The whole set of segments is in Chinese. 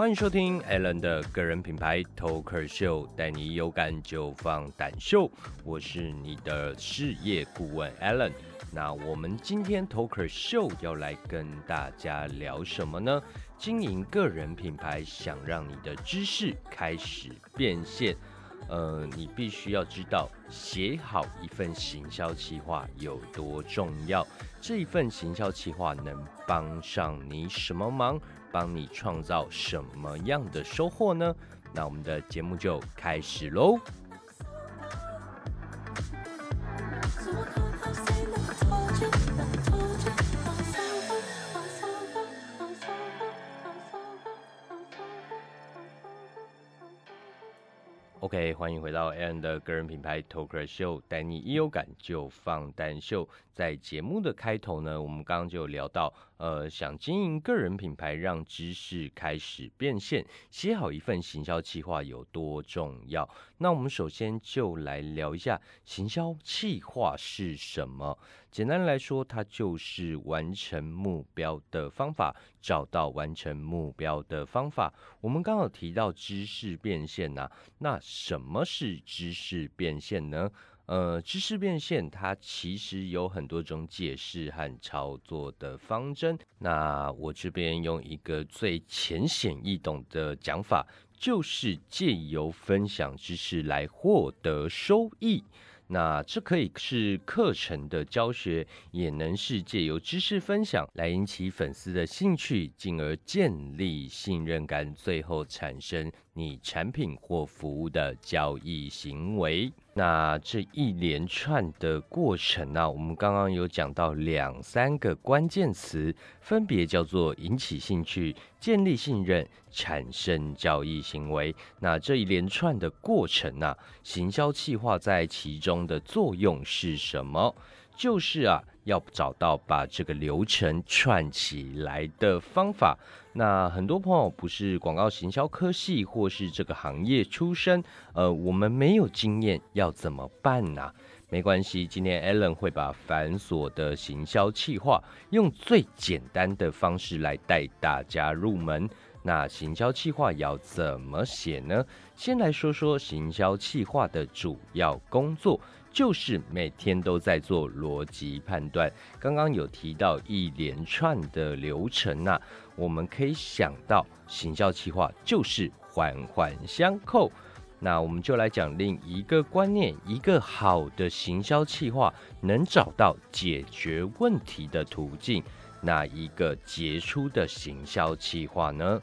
欢迎收听 Alan 的个人品牌 Talker Show，，带你有感就放胆秀。我是你的事业顾问 Alan。那我们今天 Talker Show 要来跟大家聊什么呢？经营个人品牌，想让你的知识开始变现。呃，你必须要知道写好一份行销计划有多重要。这一份行销计划能帮上你什么忙？帮你创造什么样的收获呢？那我们的节目就开始喽。OK，欢迎回到 a n 的个人品牌 Talker Show，带你一有感就放单秀。在节目的开头呢，我们刚刚就聊到，呃，想经营个人品牌，让知识开始变现，写好一份行销计划有多重要。那我们首先就来聊一下行销计划是什么。简单来说，它就是完成目标的方法，找到完成目标的方法。我们刚好提到知识变现呐，那什么是知识变现呢？呃，知识变现它其实有很多种解释和操作的方针。那我这边用一个最浅显易懂的讲法，就是借由分享知识来获得收益。那这可以是课程的教学，也能是借由知识分享来引起粉丝的兴趣，进而建立信任感，最后产生你产品或服务的交易行为。那这一连串的过程呢，我们刚刚有讲到两三个关键词，分别叫做引起兴趣、建立信任、产生交易行为。那这一连串的过程呢，行销企划在其中的作用是什么？就是啊，要找到把这个流程串起来的方法。那很多朋友不是广告行销科系或是这个行业出身，呃，我们没有经验，要怎么办呢？没关系，今天 Alan 会把繁琐的行销企划用最简单的方式来带大家入门。那行销企划要怎么写呢？先来说说行销企划的主要工作。就是每天都在做逻辑判断。刚刚有提到一连串的流程呐，我们可以想到行销企划就是环环相扣。那我们就来讲另一个观念：一个好的行销企划能找到解决问题的途径。那一个杰出的行销企划呢，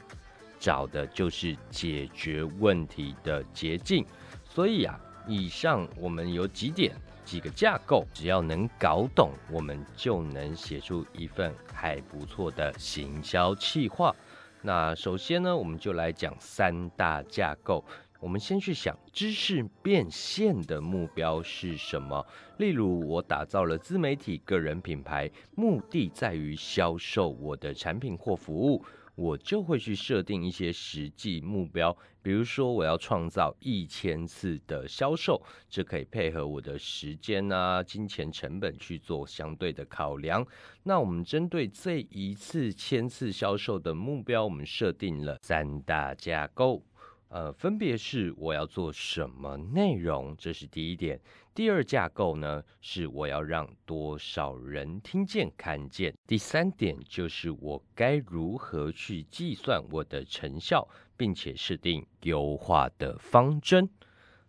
找的就是解决问题的捷径。所以啊。以上我们有几点几个架构，只要能搞懂，我们就能写出一份还不错的行销企划。那首先呢，我们就来讲三大架构。我们先去想知识变现的目标是什么？例如，我打造了自媒体个人品牌，目的在于销售我的产品或服务。我就会去设定一些实际目标，比如说我要创造一千次的销售，这可以配合我的时间啊、金钱成本去做相对的考量。那我们针对这一次千次销售的目标，我们设定了三大架构。呃，分别是我要做什么内容，这是第一点。第二架构呢，是我要让多少人听见、看见。第三点就是我该如何去计算我的成效，并且设定优化的方针。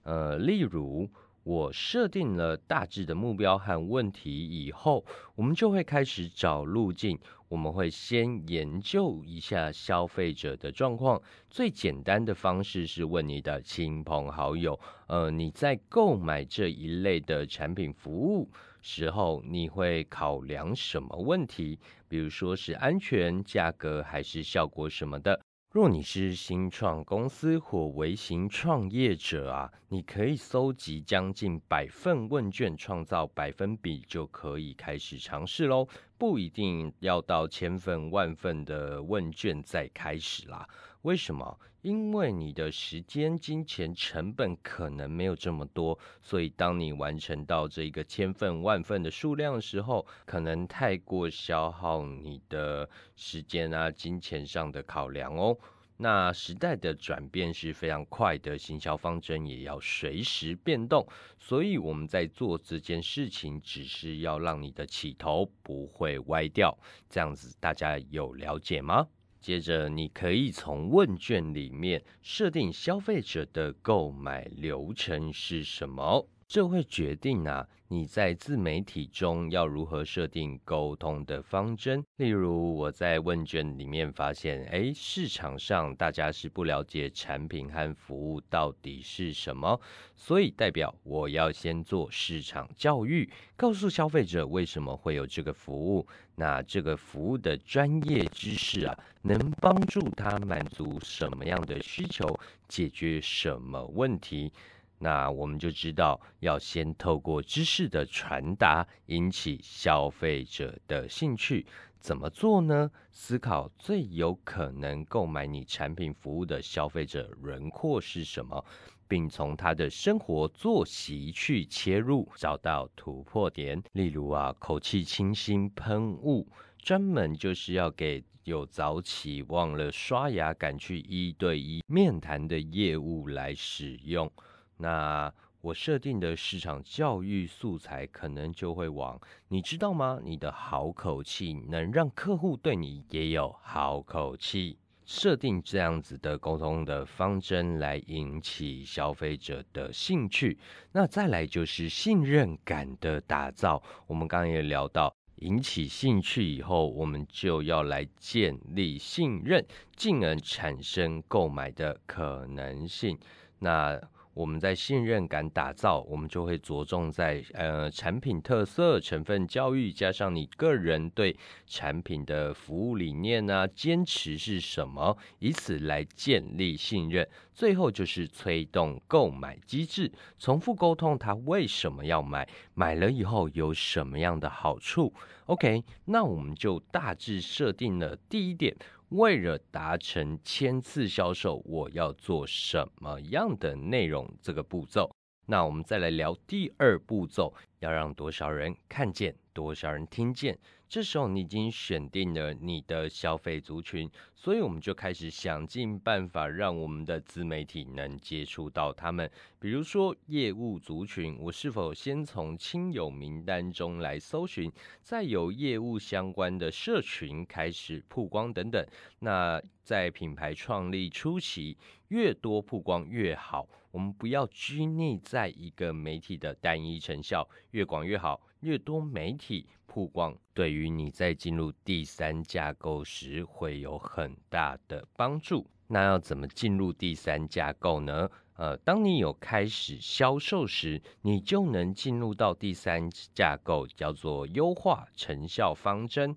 呃，例如。我设定了大致的目标和问题以后，我们就会开始找路径。我们会先研究一下消费者的状况。最简单的方式是问你的亲朋好友：，呃，你在购买这一类的产品服务时候，你会考量什么问题？比如说是安全、价格还是效果什么的。若你是新创公司或微型创业者啊，你可以搜集将近百份问卷，创造百分比，就可以开始尝试喽。不一定要到千份万份的问卷再开始啦。为什么？因为你的时间、金钱成本可能没有这么多，所以当你完成到这个千份万份的数量的时候，可能太过消耗你的时间啊、金钱上的考量哦。那时代的转变是非常快的，行销方针也要随时变动，所以我们在做这件事情，只是要让你的起头不会歪掉。这样子大家有了解吗？接着你可以从问卷里面设定消费者的购买流程是什么。这会决定啊，你在自媒体中要如何设定沟通的方针。例如，我在问卷里面发现，哎，市场上大家是不了解产品和服务到底是什么，所以代表我要先做市场教育，告诉消费者为什么会有这个服务。那这个服务的专业知识啊，能帮助他满足什么样的需求，解决什么问题。那我们就知道，要先透过知识的传达，引起消费者的兴趣。怎么做呢？思考最有可能购买你产品服务的消费者轮廓是什么，并从他的生活作息去切入，找到突破点。例如啊，口气清新喷雾，专门就是要给有早起忘了刷牙，赶去一对一面谈的业务来使用。那我设定的市场教育素材可能就会往，你知道吗？你的好口气能让客户对你也有好口气。设定这样子的沟通的方针来引起消费者的兴趣。那再来就是信任感的打造。我们刚刚也聊到，引起兴趣以后，我们就要来建立信任，进而产生购买的可能性。那我们在信任感打造，我们就会着重在呃产品特色、成分教育，加上你个人对产品的服务理念啊、坚持是什么，以此来建立信任。最后就是催动购买机制，重复沟通他为什么要买，买了以后有什么样的好处。OK，那我们就大致设定了第一点。为了达成千次销售，我要做什么样的内容？这个步骤，那我们再来聊第二步骤，要让多少人看见，多少人听见。这时候你已经选定了你的消费族群，所以我们就开始想尽办法让我们的自媒体能接触到他们。比如说业务族群，我是否先从亲友名单中来搜寻，再由业务相关的社群开始曝光等等。那在品牌创立初期，越多曝光越好。我们不要拘泥在一个媒体的单一成效，越广越好。越多媒体曝光，对于你在进入第三架构时会有很大的帮助。那要怎么进入第三架构呢？呃，当你有开始销售时，你就能进入到第三架构，叫做优化成效方针。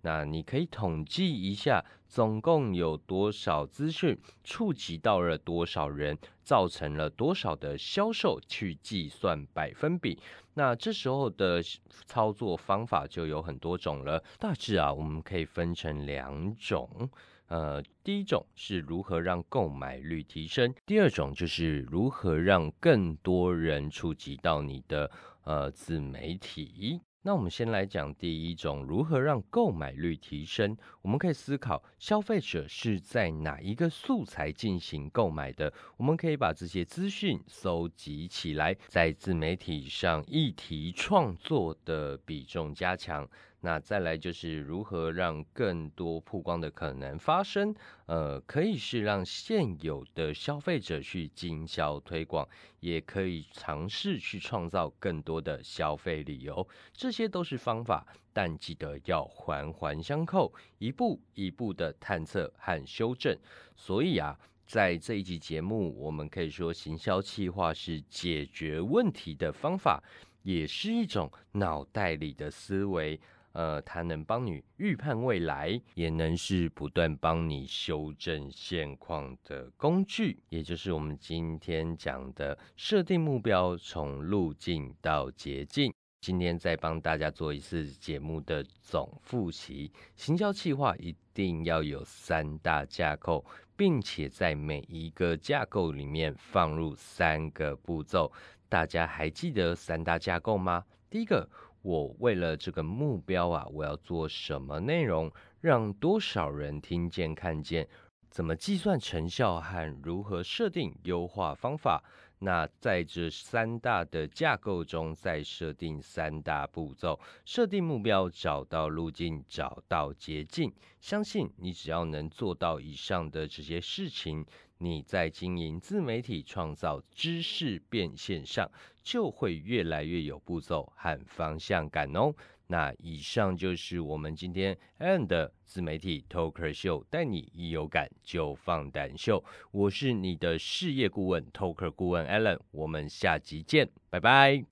那你可以统计一下，总共有多少资讯触及到了多少人，造成了多少的销售，去计算百分比。那这时候的操作方法就有很多种了，大致啊，我们可以分成两种。呃，第一种是如何让购买率提升，第二种就是如何让更多人触及到你的呃自媒体。那我们先来讲第一种，如何让购买率提升？我们可以思考，消费者是在哪一个素材进行购买的？我们可以把这些资讯搜集起来，在自媒体上议题创作的比重加强。那再来就是如何让更多曝光的可能发生？呃，可以是让现有的消费者去经销推广，也可以尝试去创造更多的消费理由。这些都是方法，但记得要环环相扣，一步一步的探测和修正。所以啊，在这一集节目，我们可以说行销企划是解决问题的方法，也是一种脑袋里的思维。呃，它能帮你预判未来，也能是不断帮你修正现况的工具，也就是我们今天讲的设定目标，从路径到捷径。今天再帮大家做一次节目的总复习。行销计划一定要有三大架构，并且在每一个架构里面放入三个步骤。大家还记得三大架构吗？第一个。我为了这个目标啊，我要做什么内容，让多少人听见看见？怎么计算成效和如何设定优化方法。那在这三大的架构中，再设定三大步骤：设定目标，找到路径，找到捷径。相信你只要能做到以上的这些事情，你在经营自媒体，创造知识变现上就会越来越有步骤和方向感哦。那以上就是我们今天 AND 自媒体 TOKER 秀，带你一有感就放胆秀。我是你的事业顾问 TOKER 顾问 ALAN，我们下集见，拜拜。